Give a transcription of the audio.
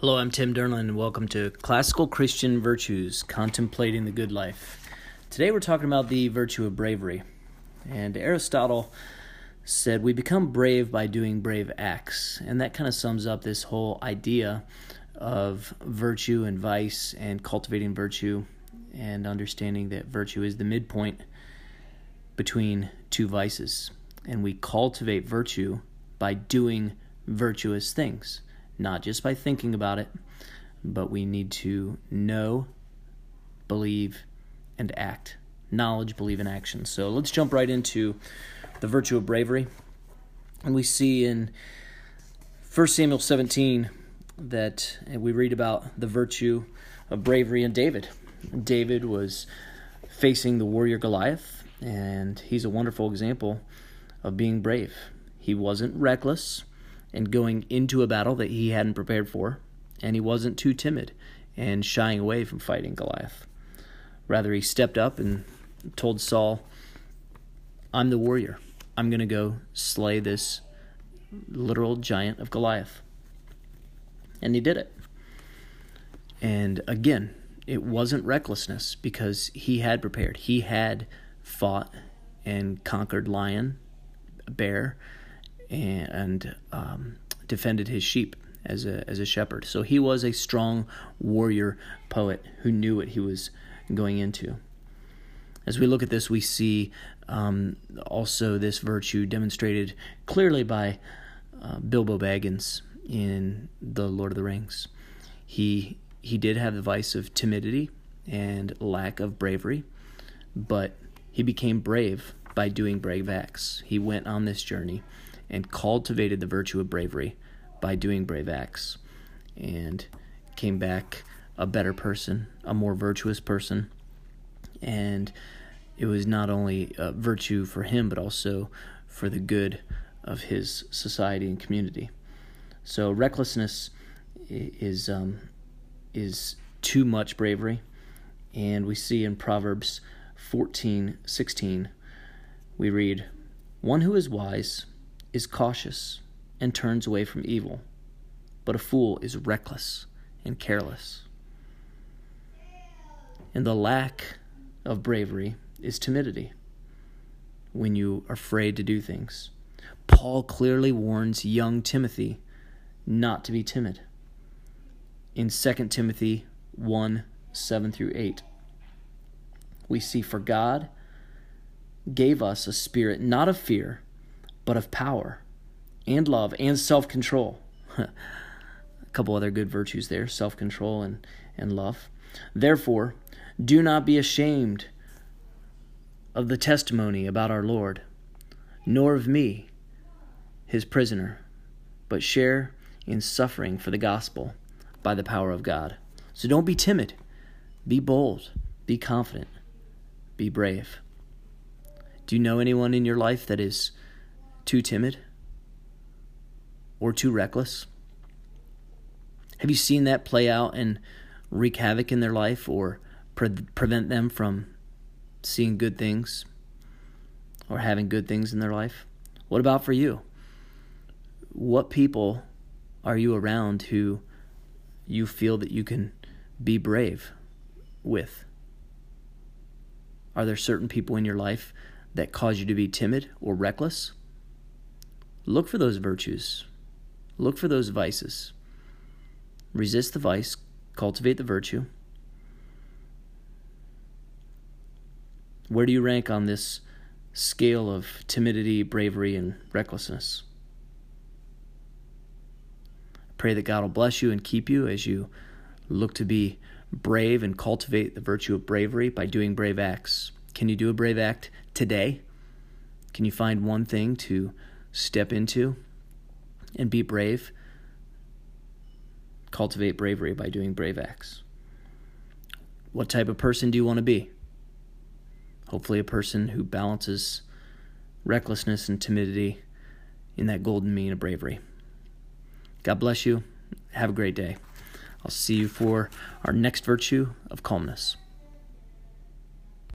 Hello, I'm Tim Durnland, and welcome to Classical Christian Virtues Contemplating the Good Life. Today we're talking about the virtue of bravery. And Aristotle said, We become brave by doing brave acts. And that kind of sums up this whole idea of virtue and vice and cultivating virtue and understanding that virtue is the midpoint between two vices. And we cultivate virtue by doing virtuous things not just by thinking about it, but we need to know, believe, and act. Knowledge, believe, and action. So let's jump right into the virtue of bravery. And we see in 1 Samuel 17 that we read about the virtue of bravery in David. David was facing the warrior Goliath, and he's a wonderful example of being brave. He wasn't reckless, and going into a battle that he hadn't prepared for, and he wasn't too timid and shying away from fighting Goliath. Rather, he stepped up and told Saul, I'm the warrior. I'm going to go slay this literal giant of Goliath. And he did it. And again, it wasn't recklessness because he had prepared. He had fought and conquered lion, bear, and um, defended his sheep as a as a shepherd. So he was a strong warrior poet who knew what he was going into. As we look at this, we see um, also this virtue demonstrated clearly by uh, Bilbo Baggins in the Lord of the Rings. He he did have the vice of timidity and lack of bravery, but he became brave by doing brave acts. He went on this journey and cultivated the virtue of bravery by doing brave acts and came back a better person, a more virtuous person. And it was not only a virtue for him, but also for the good of his society and community. So recklessness is um, is too much bravery, and we see in Proverbs fourteen sixteen, we read, "One who is wise is cautious and turns away from evil, but a fool is reckless and careless. And the lack of bravery is timidity when you are afraid to do things. Paul clearly warns young Timothy not to be timid. In 2 Timothy 1 7 through 8, we see, For God gave us a spirit not of fear but of power and love and self control. a couple other good virtues there self control and, and love. Therefore, do not be ashamed of the testimony about our Lord, nor of me, his prisoner, but share in suffering for the gospel by the power of God. So don't be timid, be bold, be confident, be brave. Do you know anyone in your life that is too timid or too reckless? Have you seen that play out and wreak havoc in their life or pre- prevent them from seeing good things or having good things in their life? What about for you? What people are you around who you feel that you can be brave with? Are there certain people in your life that cause you to be timid or reckless? Look for those virtues. Look for those vices. Resist the vice, cultivate the virtue. Where do you rank on this scale of timidity, bravery, and recklessness? Pray that God will bless you and keep you as you look to be brave and cultivate the virtue of bravery by doing brave acts. Can you do a brave act today? Can you find one thing to step into and be brave. Cultivate bravery by doing brave acts. What type of person do you want to be? Hopefully, a person who balances recklessness and timidity in that golden mean of bravery. God bless you. Have a great day. I'll see you for our next virtue of calmness.